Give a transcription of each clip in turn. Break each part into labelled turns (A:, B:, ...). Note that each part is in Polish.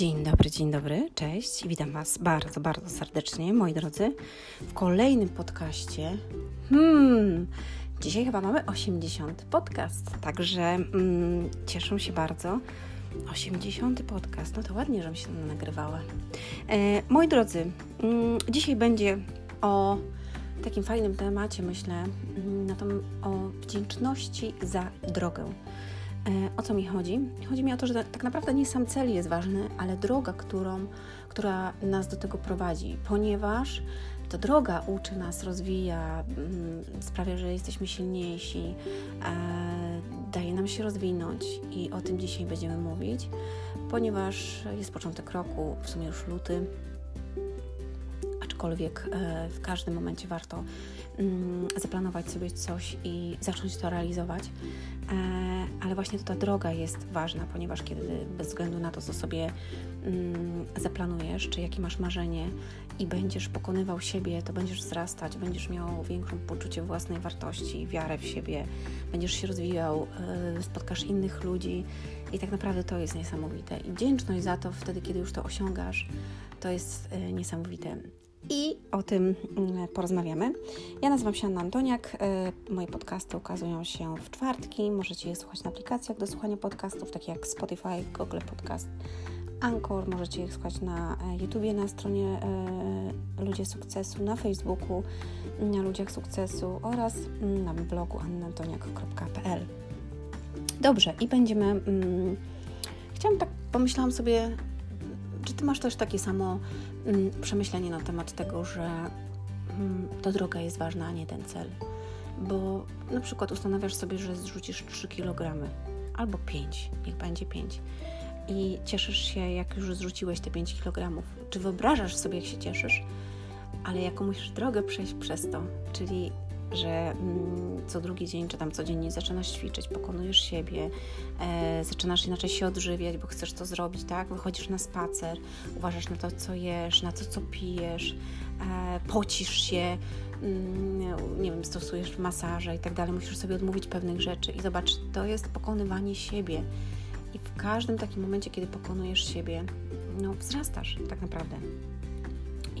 A: Dzień dobry, dzień dobry, cześć. Witam Was bardzo, bardzo serdecznie, moi drodzy, w kolejnym podcaście. Hmm, dzisiaj chyba mamy 80 podcast, także mm, cieszę się bardzo. 80 podcast, no to ładnie, żebym się nagrywała. E, moi drodzy, mm, dzisiaj będzie o takim fajnym temacie, myślę, mm, na tą, o wdzięczności za drogę. E, o co mi chodzi? Chodzi mi o to, że tak naprawdę nie sam cel jest ważny, ale droga, którą, która nas do tego prowadzi, ponieważ to droga uczy nas, rozwija, mm, sprawia, że jesteśmy silniejsi, e, daje nam się rozwinąć i o tym dzisiaj będziemy mówić, ponieważ jest początek roku, w sumie już luty, aczkolwiek e, w każdym momencie warto mm, zaplanować sobie coś i zacząć to realizować. E, ale właśnie ta droga jest ważna, ponieważ kiedy bez względu na to, co sobie mm, zaplanujesz, czy jakie masz marzenie i będziesz pokonywał siebie, to będziesz wzrastać, będziesz miał większą poczucie własnej wartości, wiarę w siebie, będziesz się rozwijał, e, spotkasz innych ludzi i tak naprawdę to jest niesamowite. I wdzięczność za to wtedy, kiedy już to osiągasz, to jest niesamowite i o tym mm, porozmawiamy. Ja nazywam się Anna Antoniak. Y, moje podcasty ukazują się w czwartki. Możecie je słuchać na aplikacjach do słuchania podcastów, takie jak Spotify, Google Podcast, Anchor. Możecie je słuchać na e, YouTubie, na stronie e, Ludzie Sukcesu, na Facebooku, na Ludziach Sukcesu oraz mm, na blogu annantoniak.pl. Dobrze, i będziemy... Mm, chciałam tak, pomyślałam sobie, czy Ty masz też takie samo Mm, przemyślenie na temat tego, że mm, ta droga jest ważna, a nie ten cel. Bo na przykład ustanawiasz sobie, że zrzucisz 3 kg albo 5, niech będzie 5 i cieszysz się, jak już zrzuciłeś te 5 kg. Czy wyobrażasz sobie, jak się cieszysz, ale jaką musisz drogę przejść przez to, czyli że mm, co drugi dzień, czy tam codziennie zaczynasz ćwiczyć, pokonujesz siebie, e, zaczynasz inaczej się odżywiać, bo chcesz to zrobić, tak? Wychodzisz na spacer, uważasz na to, co jesz, na to, co pijesz, e, pocisz się, mm, nie wiem, stosujesz masaże i tak dalej, musisz sobie odmówić pewnych rzeczy i zobacz, to jest pokonywanie siebie. I w każdym takim momencie, kiedy pokonujesz siebie, no wzrastasz tak naprawdę.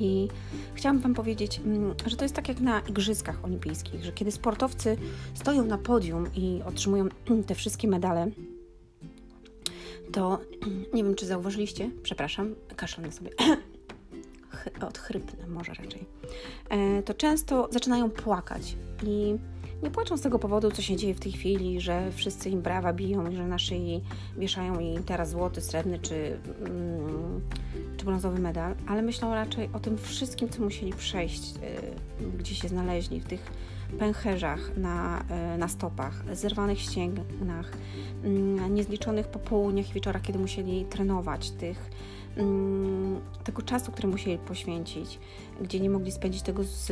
A: I chciałam Wam powiedzieć, mm, że to jest tak jak na Igrzyskach Olimpijskich, że kiedy sportowcy stoją na podium i otrzymują te wszystkie medale, to nie wiem, czy zauważyliście, przepraszam, kaszlę sobie, odchrypnę może raczej, e, to często zaczynają płakać i nie płaczą z tego powodu, co się dzieje w tej chwili, że wszyscy im brawa biją że na szyi wieszają im teraz złoty, srebrny czy, mm, czy brązowy medal, ale myślą raczej o tym wszystkim, co musieli przejść, y, gdzie się znaleźli, w tych pęcherzach na, y, na stopach, zerwanych ścięgnach, y, niezliczonych popołudniach i wieczorach, kiedy musieli trenować, tych Mm, tego czasu, który musieli poświęcić, gdzie nie mogli spędzić tego z,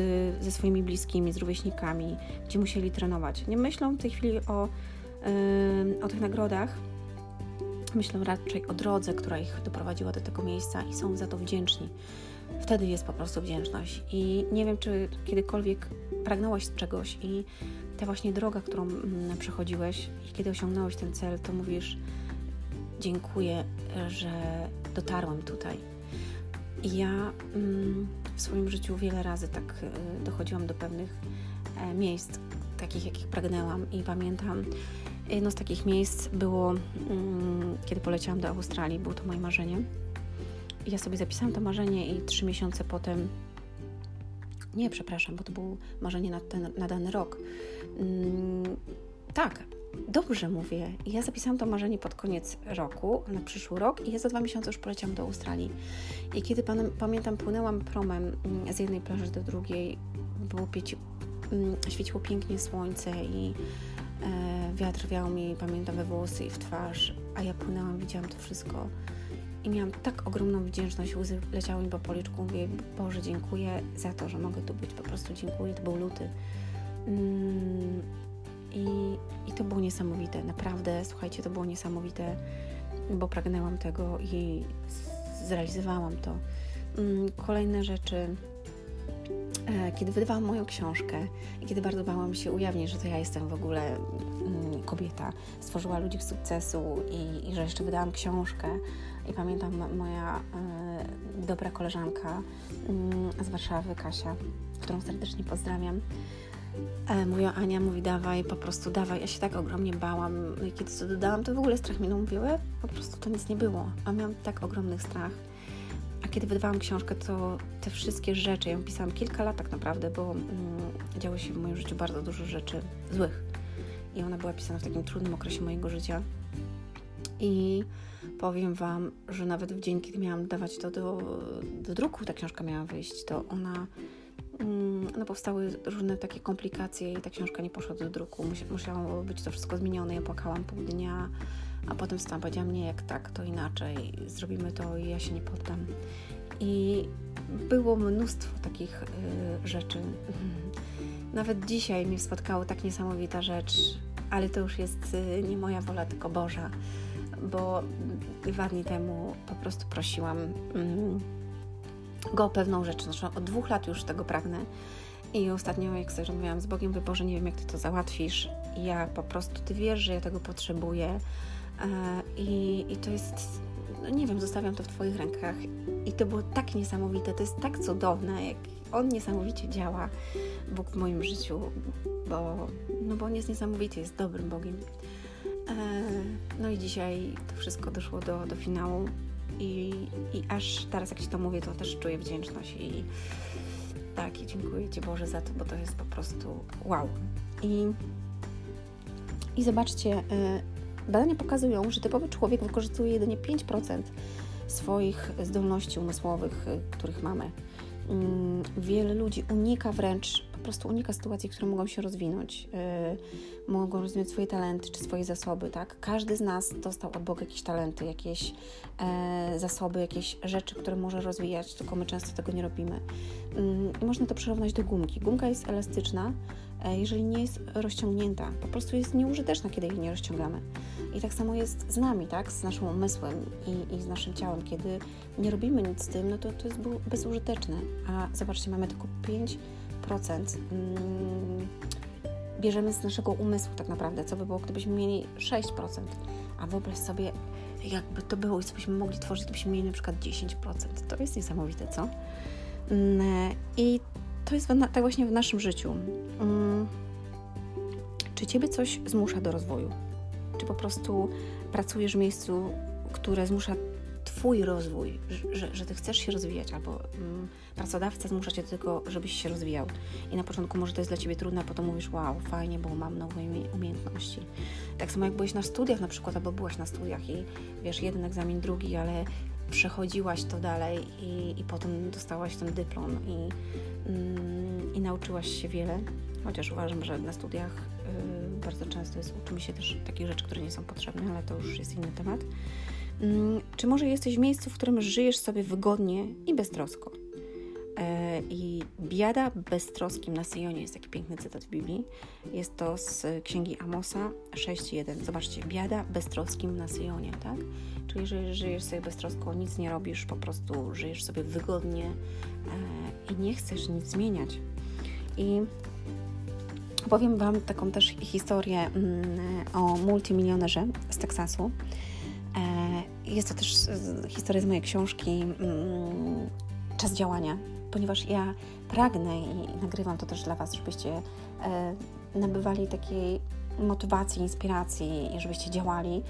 A: ze swoimi bliskimi, z rówieśnikami, gdzie musieli trenować. Nie myślą w tej chwili o, o tych nagrodach, myślą raczej o drodze, która ich doprowadziła do tego miejsca i są za to wdzięczni. Wtedy jest po prostu wdzięczność. I nie wiem, czy kiedykolwiek pragnąłeś czegoś i ta właśnie droga, którą mm, przechodziłeś i kiedy osiągnąłeś ten cel, to mówisz dziękuję, że dotarłam tutaj. Ja mm, w swoim życiu wiele razy tak y, dochodziłam do pewnych e, miejsc, takich jakich pragnęłam i pamiętam, jedno z takich miejsc było, mm, kiedy poleciałam do Australii, było to moje marzenie. Ja sobie zapisałam to marzenie i trzy miesiące potem nie, przepraszam, bo to było marzenie na, ten, na dany rok. Mm, tak, Dobrze mówię. Ja zapisałam to marzenie pod koniec roku, na przyszły rok i ja za dwa miesiące już poleciałam do Australii. I kiedy pan, pamiętam, płynęłam promem mm, z jednej plaży do drugiej, było pieci, mm, świeciło pięknie słońce i e, wiatr wiał mi, pamiętam, we włosy i w twarz, a ja płynęłam, widziałam to wszystko i miałam tak ogromną wdzięczność, łzy leciały mi po policzku, mówię, Boże, dziękuję za to, że mogę tu być, po prostu dziękuję, to był luty. Mm, i, I to było niesamowite, naprawdę, słuchajcie, to było niesamowite, bo pragnęłam tego i zrealizowałam to. Mm, kolejne rzeczy, e, kiedy wydawałam moją książkę i kiedy bardzo bałam się ujawnić, że to ja jestem w ogóle mm, kobieta stworzyła ludzi sukcesu i, i że jeszcze wydałam książkę. I pamiętam moja y, dobra koleżanka y, z Warszawy, Kasia, którą serdecznie pozdrawiam. E, mówiła Ania, mówi dawaj, po prostu dawaj. Ja się tak ogromnie bałam. Kiedy to dodałam, to w ogóle strach minął. Mówiły, po prostu to nic nie było. A miałam tak ogromny strach. A kiedy wydawałam książkę, to te wszystkie rzeczy, ja ją pisałam kilka lat tak naprawdę, bo mm, działo się w moim życiu bardzo dużo rzeczy złych. I ona była pisana w takim trudnym okresie mojego życia. I powiem Wam, że nawet w dzień, kiedy miałam dawać to do, do druku, ta książka miała wyjść, to ona mm, no powstały różne takie komplikacje i ta książka nie poszła do druku. Musiało być to wszystko zmienione. Ja płakałam pół dnia, a potem wstałam, powiedziałam, nie, jak tak, to inaczej, zrobimy to i ja się nie poddam. I było mnóstwo takich y, rzeczy. Nawet dzisiaj mnie spotkało tak niesamowita rzecz, ale to już jest y, nie moja wola, tylko Boża, bo dwa dni temu po prostu prosiłam y, go o pewną rzecz. Znaczy, od dwóch lat już tego pragnę. I ostatnio, jak sobie rozmawiałam z Bogiem, Boże, nie wiem, jak Ty to załatwisz. Ja po prostu, Ty wiesz, że ja tego potrzebuję E, I, I to jest, no nie wiem, zostawiam to w Twoich rękach. I to było tak niesamowite, to jest tak cudowne, jak On niesamowicie działa, Bóg w moim życiu, bo, no bo On jest niesamowity, jest dobrym Bogiem. E, no i dzisiaj to wszystko doszło do, do finału i, i aż teraz jak Ci to mówię, to też czuję wdzięczność i tak, i dziękuję Ci Boże za to, bo to jest po prostu wow. I, i zobaczcie, e, Badania pokazują, że typowy człowiek wykorzystuje jedynie 5% swoich zdolności umysłowych, y, których mamy. Mm, wiele ludzi unika wręcz, prostu unika sytuacji, które mogą się rozwinąć, yy, mogą rozwinąć swoje talenty czy swoje zasoby, tak? Każdy z nas dostał od Boga jakieś talenty, jakieś yy, zasoby, jakieś rzeczy, które może rozwijać, tylko my często tego nie robimy. Yy, I można to przyrównać do gumki. Gumka jest elastyczna, e, jeżeli nie jest rozciągnięta. Po prostu jest nieużyteczna, kiedy jej nie rozciągamy. I tak samo jest z nami, tak? Z naszym umysłem i, i z naszym ciałem. Kiedy nie robimy nic z tym, no to to jest bezużyteczne. A zobaczcie, mamy tylko pięć 100% mm, bierzemy z naszego umysłu tak naprawdę, co by było, gdybyśmy mieli 6%, a wyobraź sobie, jakby to było, gdybyśmy mogli tworzyć, gdybyśmy mieli na przykład 10%. To jest niesamowite, co? Mm, I to jest tak właśnie w naszym życiu. Mm, czy Ciebie coś zmusza do rozwoju? Czy po prostu pracujesz w miejscu, które zmusza Twój rozwój, że, że Ty chcesz się rozwijać, albo mm, pracodawca zmusza Cię do tego, żebyś się rozwijał. I na początku może to jest dla Ciebie trudne, a potem mówisz, wow, fajnie, bo mam nowe umiejętności. Tak samo jak byłeś na studiach na przykład, albo byłaś na studiach i wiesz, jeden egzamin, drugi, ale przechodziłaś to dalej i, i potem dostałaś ten dyplom i, mm, i nauczyłaś się wiele. Chociaż uważam, że na studiach y, bardzo często jest, uczymy się też takich rzeczy, które nie są potrzebne, ale to już jest inny temat. Mm, czy może jesteś w miejscu, w którym żyjesz sobie wygodnie i beztrosko? E, I biada beztroskim na Syjonie jest taki piękny cytat w Biblii. Jest to z księgi Amosa 6.1. Zobaczcie, biada beztroskim na Syjonie, tak? Czyli, że żyjesz sobie beztrosko, nic nie robisz, po prostu żyjesz sobie wygodnie e, i nie chcesz nic zmieniać. I Opowiem Wam taką też historię mm, o multimilionerze z Teksasu. Jest to też historia z mojej książki mm, Czas działania, ponieważ ja pragnę i nagrywam to też dla Was, żebyście e, nabywali takiej motywacji, inspiracji i żebyście działali,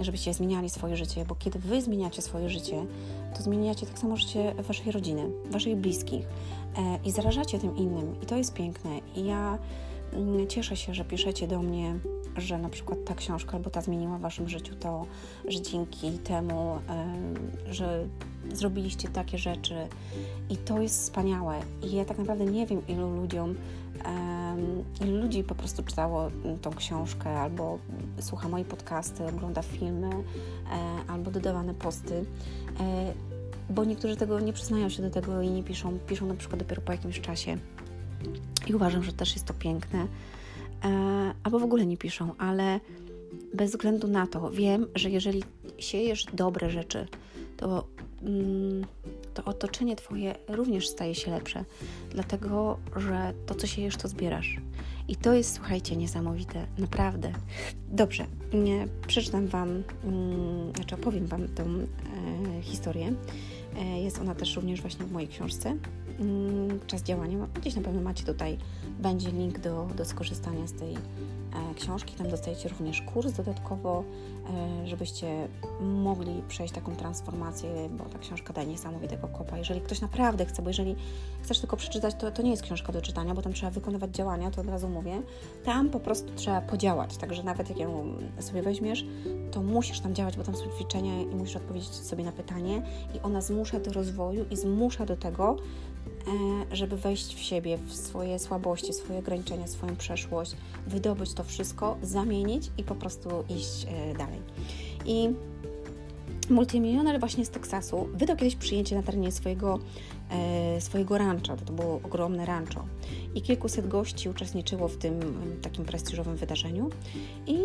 A: żebyście zmieniali swoje życie, bo kiedy Wy zmieniacie swoje życie, to zmieniacie tak samo życie Waszej rodziny, Waszych bliskich e, i zarażacie tym innym i to jest piękne. I ja cieszę się, że piszecie do mnie, że na przykład ta książka albo ta zmieniła w Waszym życiu to, że dzięki temu, że zrobiliście takie rzeczy i to jest wspaniałe. I ja tak naprawdę nie wiem, ilu ludziom, ilu ludzi po prostu czytało tą książkę, albo słucha moje podcasty, ogląda filmy, e, albo dodawane posty e, bo niektórzy tego nie przyznają się do tego i nie piszą, piszą na przykład dopiero po jakimś czasie. I uważam, że też jest to piękne. E, albo w ogóle nie piszą, ale bez względu na to wiem, że jeżeli siejesz dobre rzeczy, to, mm, to to otoczenie Twoje również staje się lepsze, dlatego że to, co siejesz, to zbierasz. I to jest, słuchajcie, niesamowite, naprawdę. Dobrze, przeczytam Wam, mm, znaczy opowiem Wam tę e, historię. E, jest ona też również właśnie w mojej książce. Mm, czas działania. Gdzieś na pewno macie tutaj, będzie link do, do skorzystania z tej książki. Tam dostajecie również kurs dodatkowo, e, żebyście mogli przejść taką transformację, bo ta książka daje niesamowitego kopa. Jeżeli ktoś naprawdę chce, bo jeżeli chcesz tylko przeczytać, to, to nie jest książka do czytania, bo tam trzeba wykonywać działania, to od razu mówię. Tam po prostu trzeba podziałać, także nawet jak ją sobie weźmiesz, to musisz tam działać, bo tam są ćwiczenia i musisz odpowiedzieć sobie na pytanie i ona zmusza do rozwoju i zmusza do tego, E, żeby wejść w siebie, w swoje słabości, swoje ograniczenia, swoją przeszłość, wydobyć to wszystko, zamienić i po prostu iść e, dalej. I multimilioner właśnie z Teksasu wydał kiedyś przyjęcie na terenie swojego, e, swojego rancha, to było ogromne rancho i kilkuset gości uczestniczyło w tym takim prestiżowym wydarzeniu i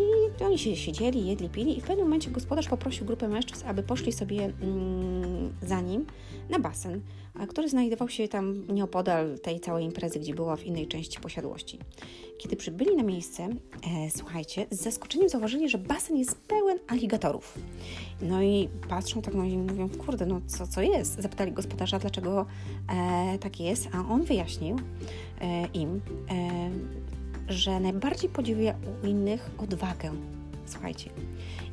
A: oni się siedzieli, jedli, pili i w pewnym momencie gospodarz poprosił grupę mężczyzn, aby poszli sobie mm, za nim na basen, który znajdował się tam nieopodal tej całej imprezy, gdzie była w innej części posiadłości. Kiedy przybyli na miejsce, e, słuchajcie, z zaskoczeniem zauważyli, że basen jest pełen aligatorów. No i patrzą tak, no i mówią, kurde, no co, co jest? Zapytali gospodarza, dlaczego e, tak jest, a on wyjaśnił e, im, e, że najbardziej podziwia u innych odwagę. Słuchajcie,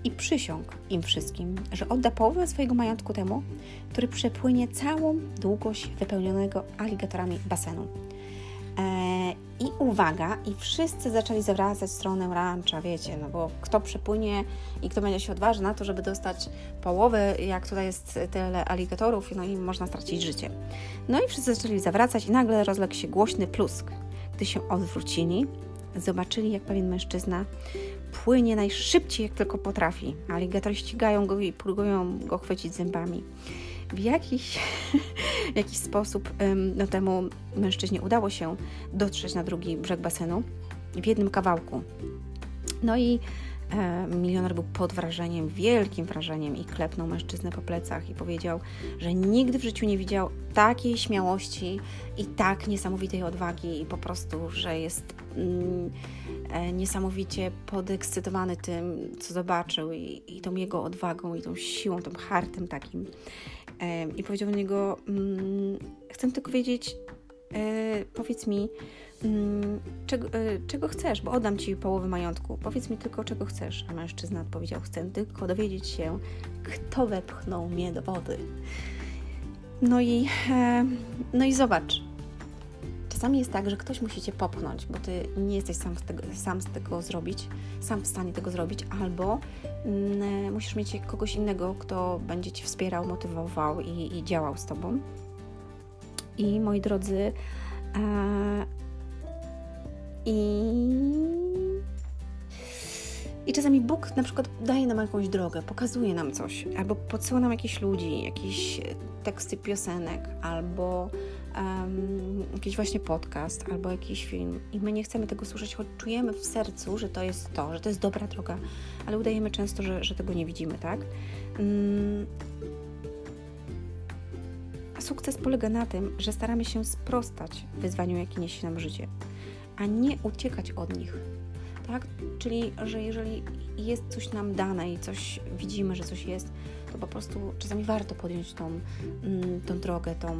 A: i przysiągł im wszystkim, że odda połowę swojego majątku temu, który przepłynie całą długość wypełnionego aligatorami basenu. I uwaga, i wszyscy zaczęli zawracać stronę rancha, wiecie, no bo kto przepłynie i kto będzie się odważy na to, żeby dostać połowę, jak tutaj jest tyle aligatorów, no i można stracić życie. No i wszyscy zaczęli zawracać i nagle rozległ się głośny plusk. Gdy się odwrócili, zobaczyli, jak pewien mężczyzna płynie najszybciej, jak tylko potrafi. Aligatory ścigają go i próbują go chwycić zębami. W jakiś, w jakiś sposób no, temu mężczyźnie udało się dotrzeć na drugi brzeg basenu w jednym kawałku. No i E, milioner był pod wrażeniem, wielkim wrażeniem i klepnął mężczyznę po plecach i powiedział, że nigdy w życiu nie widział takiej śmiałości i tak niesamowitej odwagi i po prostu, że jest mm, e, niesamowicie podekscytowany tym, co zobaczył i, i tą jego odwagą i tą siłą, tym hartem takim. I powiedział do niego, mm, chcę tylko wiedzieć, e, powiedz mi, Mm, czego, e, czego, chcesz, bo oddam ci połowę majątku. Powiedz mi tylko, czego chcesz. A mężczyzna odpowiedział: Chcę tylko dowiedzieć się, kto wepchnął mnie do wody. No i, e, no i zobacz. Czasami jest tak, że ktoś musi cię popchnąć, bo ty nie jesteś sam z tego, sam z tego zrobić, sam w stanie tego zrobić, albo mm, musisz mieć kogoś innego, kto będzie cię wspierał, motywował i, i działał z tobą. I moi drodzy, e, i, I czasami Bóg na przykład daje nam jakąś drogę, pokazuje nam coś, albo podsyła nam jakichś ludzi, jakieś teksty piosenek, albo um, jakiś właśnie podcast, albo jakiś film. I my nie chcemy tego słyszeć, choć czujemy w sercu, że to jest to, że to jest dobra droga, ale udajemy często, że, że tego nie widzimy, tak? Um, sukces polega na tym, że staramy się sprostać wyzwaniu, jakie niesie nam życie a nie uciekać od nich. Tak? Czyli, że jeżeli jest coś nam dane i coś widzimy, że coś jest, to po prostu czasami warto podjąć tą, mm, tą drogę, tą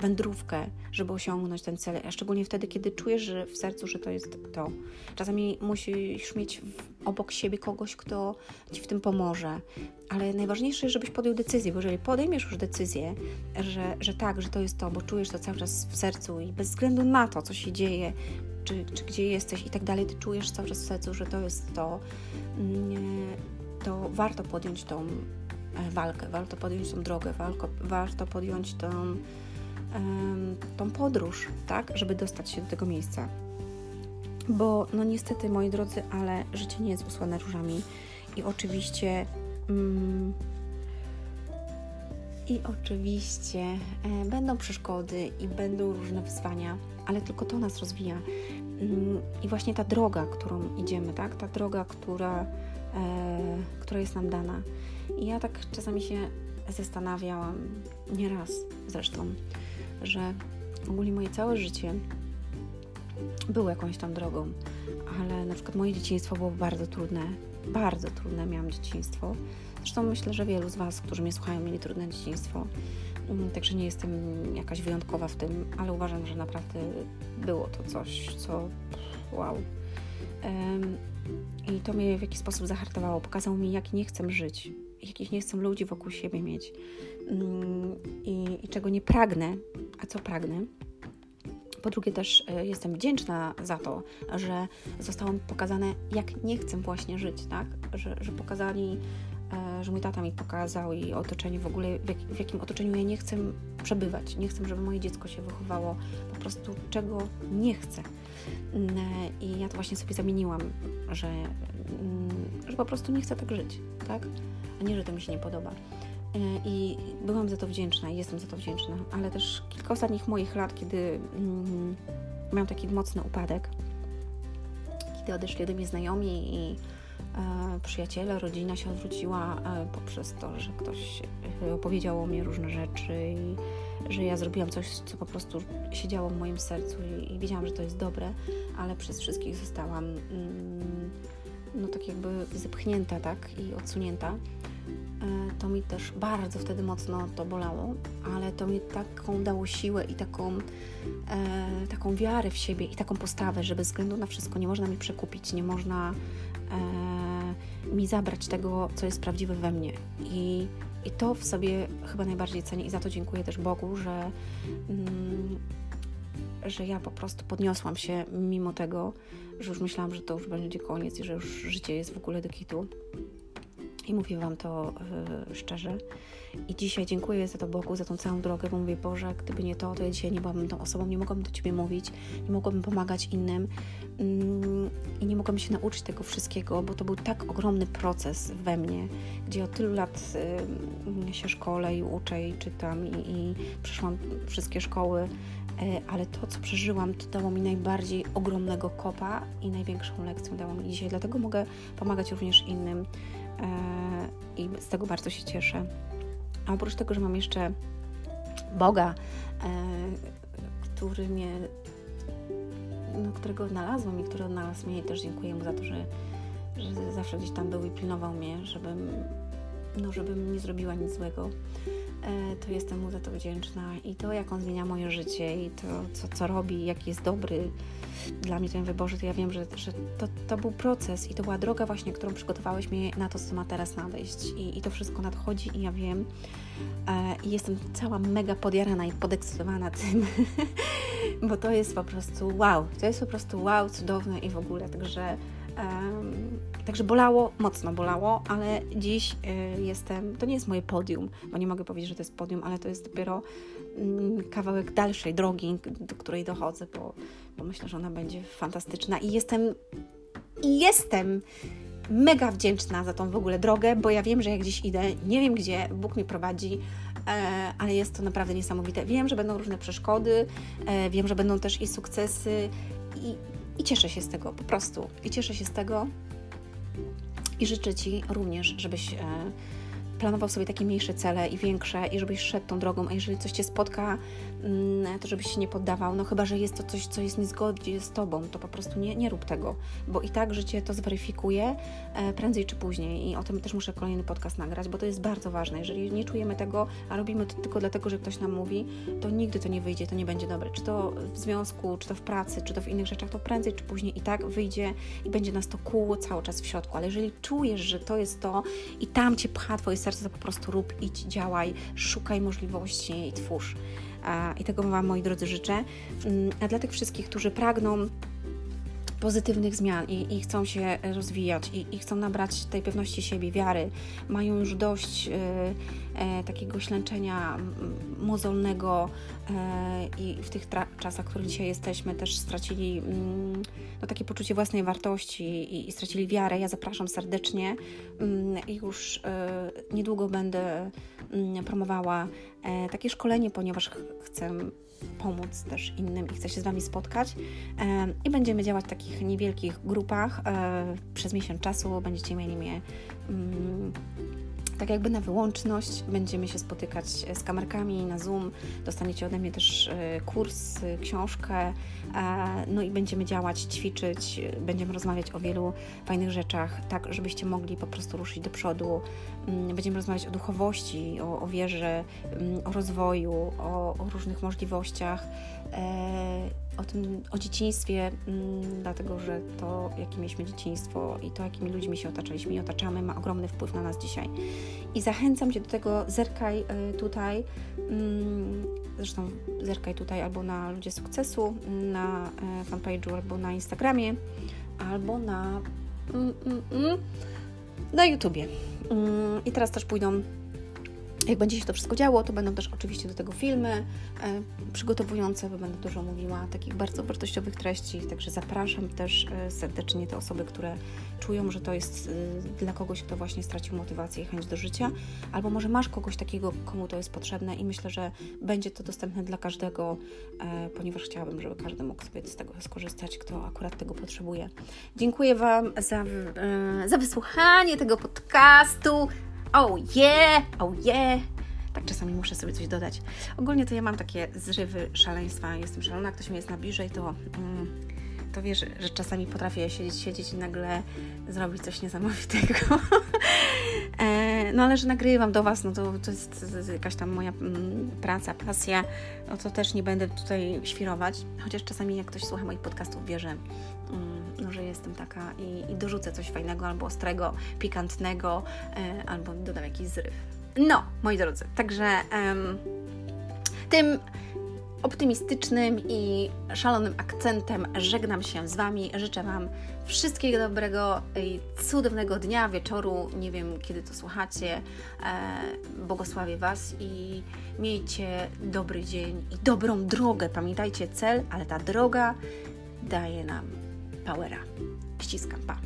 A: wędrówkę, żeby osiągnąć ten cel, a szczególnie wtedy, kiedy czujesz że w sercu, że to jest to. Czasami musisz mieć obok siebie kogoś, kto ci w tym pomoże, ale najważniejsze jest, żebyś podjął decyzję, bo jeżeli podejmiesz już decyzję, że, że tak, że to jest to, bo czujesz to cały czas w sercu i bez względu na to, co się dzieje, czy, czy gdzie jesteś i tak dalej, ty czujesz cały czas w sercu, że to jest to, mm, to warto podjąć tą e, walkę, warto podjąć tą drogę, warto, warto podjąć tą, tą podróż, tak, żeby dostać się do tego miejsca. Bo no niestety, moi drodzy, ale życie nie jest usłane różami i oczywiście mm, i oczywiście e, będą przeszkody i będą różne wyzwania, ale tylko to nas rozwija. Mm, I właśnie ta droga, którą idziemy, tak? Ta droga, która, e, która jest nam dana. I ja tak czasami się zastanawiałam nieraz zresztą, że ogólnie moje całe życie było jakąś tam drogą, ale na przykład moje dzieciństwo było bardzo trudne, bardzo trudne miałam dzieciństwo. Zresztą myślę, że wielu z Was, którzy mnie słuchają, mieli trudne dzieciństwo. Mm, także nie jestem jakaś wyjątkowa w tym, ale uważam, że naprawdę było to coś, co wow. I to mnie w jakiś sposób zahartowało, pokazało mi, jak nie chcę żyć, jakich nie chcę ludzi wokół siebie mieć mm, i, i czego nie pragnę, a co pragnę. Po drugie, też e, jestem wdzięczna za to, że zostało mi pokazane, jak nie chcę właśnie żyć, tak? Że, że pokazali że mój tata mi pokazał i otoczenie w ogóle, w, jak, w, jakim otoczeniu ja nie chcę przebywać. Nie chcę, żeby moje dziecko się wychowało po prostu czego nie chcę. Mm, e, I ja to właśnie sobie zamieniłam, że, mm, że po prostu nie chcę tak żyć, tak? A nie, że to mi się nie podoba. E, I byłam za to wdzięczna i jestem za to wdzięczna, ale też kilka ostatnich moich lat, kiedy mm, miałam taki mocny upadek, kiedy odeszli do mnie znajomi i E, przyjaciele, rodzina się odwróciła e, poprzez to, że ktoś e, opowiedział o mnie różne rzeczy i że ja zrobiłam coś, co po prostu siedziało w moim sercu i, i wiedziałam, że to jest dobre, ale przez wszystkich zostałam mm, no tak jakby zepchnięta, tak, i odsunięta. To mi też bardzo wtedy mocno to bolało, ale to mi taką dało siłę i taką, e, taką wiarę w siebie i taką postawę, że bez względu na wszystko nie można mi przekupić, nie można e, mi zabrać tego, co jest prawdziwe we mnie. I, I to w sobie chyba najbardziej cenię i za to dziękuję też Bogu, że, mm, że ja po prostu podniosłam się mimo tego, że już myślałam, że to już będzie koniec i że już życie jest w ogóle do kitu. I mówię Wam to yy, szczerze. I dzisiaj dziękuję za to Bogu, za tą całą drogę, bo mówię, Boże, gdyby nie to, to ja dzisiaj nie byłabym tą osobą, nie mogłabym do Ciebie mówić, nie mogłabym pomagać innym yy, i nie mogłabym się nauczyć tego wszystkiego, bo to był tak ogromny proces we mnie, gdzie od tylu lat yy, się szkole i uczę i czytam i, i przeszłam wszystkie szkoły, y, ale to, co przeżyłam, to dało mi najbardziej ogromnego kopa i największą lekcję dało mi dzisiaj. Dlatego mogę pomagać również innym. E, i z tego bardzo się cieszę. A oprócz tego, że mam jeszcze Boga, e, który mnie, no, którego odnalazłam i który odnalazł mnie i też dziękuję mu za to, że, że zawsze gdzieś tam był i pilnował mnie, żebym, no, żebym nie zrobiła nic złego. E, to jestem mu za to wdzięczna i to, jak on zmienia moje życie i to, co, co robi, jaki jest dobry dla mnie ten wyborze, to ja wiem, że, że to, to był proces i to była droga właśnie, którą przygotowałeś mnie na to, co ma teraz nadejść. I, i to wszystko nadchodzi i ja wiem. E, i jestem cała mega podjarana i podekscytowana tym, bo to jest po prostu wow, to jest po prostu wow, cudowne i w ogóle, także Także bolało, mocno bolało, ale dziś y, jestem, to nie jest moje podium, bo nie mogę powiedzieć, że to jest podium, ale to jest dopiero y, kawałek dalszej drogi, do której dochodzę, bo, bo myślę, że ona będzie fantastyczna i jestem, i jestem mega wdzięczna za tą w ogóle drogę, bo ja wiem, że jak gdzieś idę, nie wiem gdzie, Bóg mnie prowadzi, e, ale jest to naprawdę niesamowite. Wiem, że będą różne przeszkody, e, wiem, że będą też i sukcesy i, i cieszę się z tego po prostu. I cieszę się z tego, i życzę Ci również, żebyś e, planował sobie takie mniejsze cele i większe i żebyś szedł tą drogą, a jeżeli coś Cię spotka, mm, to żebyś się nie poddawał, no chyba, że jest to coś, co jest niezgodnie z Tobą, to po prostu nie, nie rób tego, bo i tak życie to zweryfikuje e, prędzej czy później. I o tym też muszę kolejny podcast nagrać, bo to jest bardzo ważne, jeżeli nie czujemy tego, a robimy to tylko dlatego, że ktoś nam mówi, to nigdy to nie wyjdzie, to nie będzie dobre, czy to w związku, czy to w pracy, czy to w innych rzeczach, to prędzej czy później i tak wyjdzie i będzie nas to kół cały czas w środku, ale jeżeli czujesz, że to jest to i tam Cię pcha Twoje serce, serce, to po prostu rób, idź, działaj, szukaj możliwości i twórz. I tego Wam, moi drodzy, życzę. Mm, a dla tych wszystkich, którzy pragną pozytywnych zmian i, i chcą się rozwijać i, i, chcą nabrać tej pewności siebie, wiary, mają już dość e, e, takiego ślęczenia mozolnego e, i w tych czasach, w których dzisiaj jesteśmy, też stracili mm, no, takie poczucie własnej wartości i, i stracili wiarę. Ja zapraszam serdecznie mm, i już e, niedługo będę mm, promowała e, takie szkolenie, ponieważ chcę pomóc też innym i chcę się z Wami spotkać. I będziemy działać w takich niewielkich grupach e, przez miesiąc czasu. Będziecie mieli mnie mm, tak jakby na wyłączność. Będziemy się spotykać z kamerkami na Zoom. Dostaniecie ode mnie też kurs, książkę, no i będziemy działać, ćwiczyć, będziemy rozmawiać o wielu fajnych rzeczach, tak żebyście mogli po prostu ruszyć do przodu. Mm, będziemy rozmawiać o duchowości, o, o wierze, mm, o rozwoju, o, o różnych możliwościach e, o tym, o dzieciństwie, mm, dlatego że to, jakie mieliśmy dzieciństwo i to, jakimi ludźmi się otaczaliśmy i otaczamy, ma ogromny wpływ na nas dzisiaj. I zachęcam Cię do tego, zerkaj y, tutaj, mm, zresztą zerkaj tutaj albo na Ludzie Sukcesu, na e, fanpage'u, albo na Instagramie, albo na, mm, na YouTubie. I teraz też pójdą jak będzie się to wszystko działo, to będą też oczywiście do tego filmy e, przygotowujące, bo będę dużo mówiła takich bardzo wartościowych treści, także zapraszam też e, serdecznie te osoby, które czują, że to jest e, dla kogoś, kto właśnie stracił motywację i chęć do życia, albo może masz kogoś takiego, komu to jest potrzebne i myślę, że będzie to dostępne dla każdego, ponieważ chciałabym, żeby każdy mógł sobie z tego skorzystać, kto akurat tego potrzebuje. Dziękuję Wam za, za wysłuchanie tego podcastu. Oh yeah, oh yeah. Tak czasami muszę sobie coś dodać. Ogólnie to ja mam takie zrywy szaleństwa. Jestem szalona, ktoś mnie jest na bliżej, to, mm, to wiesz, że czasami potrafię siedzieć, siedzieć i nagle zrobić coś niesamowitego. e, no ale że nagrywam do Was, no to, to, jest, jakaś tam moja mm, praca, pasja, no to też nie będę tutaj świrować. Chociaż czasami jak ktoś słucha moich podcastów, wie, że mm, no, że jestem taka i, i dorzucę coś fajnego albo ostrego, pikantnego, e, albo dodam jakiś zryw. No, moi drodzy, także tym optymistycznym i szalonym akcentem żegnam się z Wami. Życzę Wam wszystkiego dobrego i cudownego dnia, wieczoru. Nie wiem, kiedy to słuchacie. E, błogosławię Was i miejcie dobry dzień i dobrą drogę. Pamiętajcie cel, ale ta droga daje nam powera. Ściskam, pa!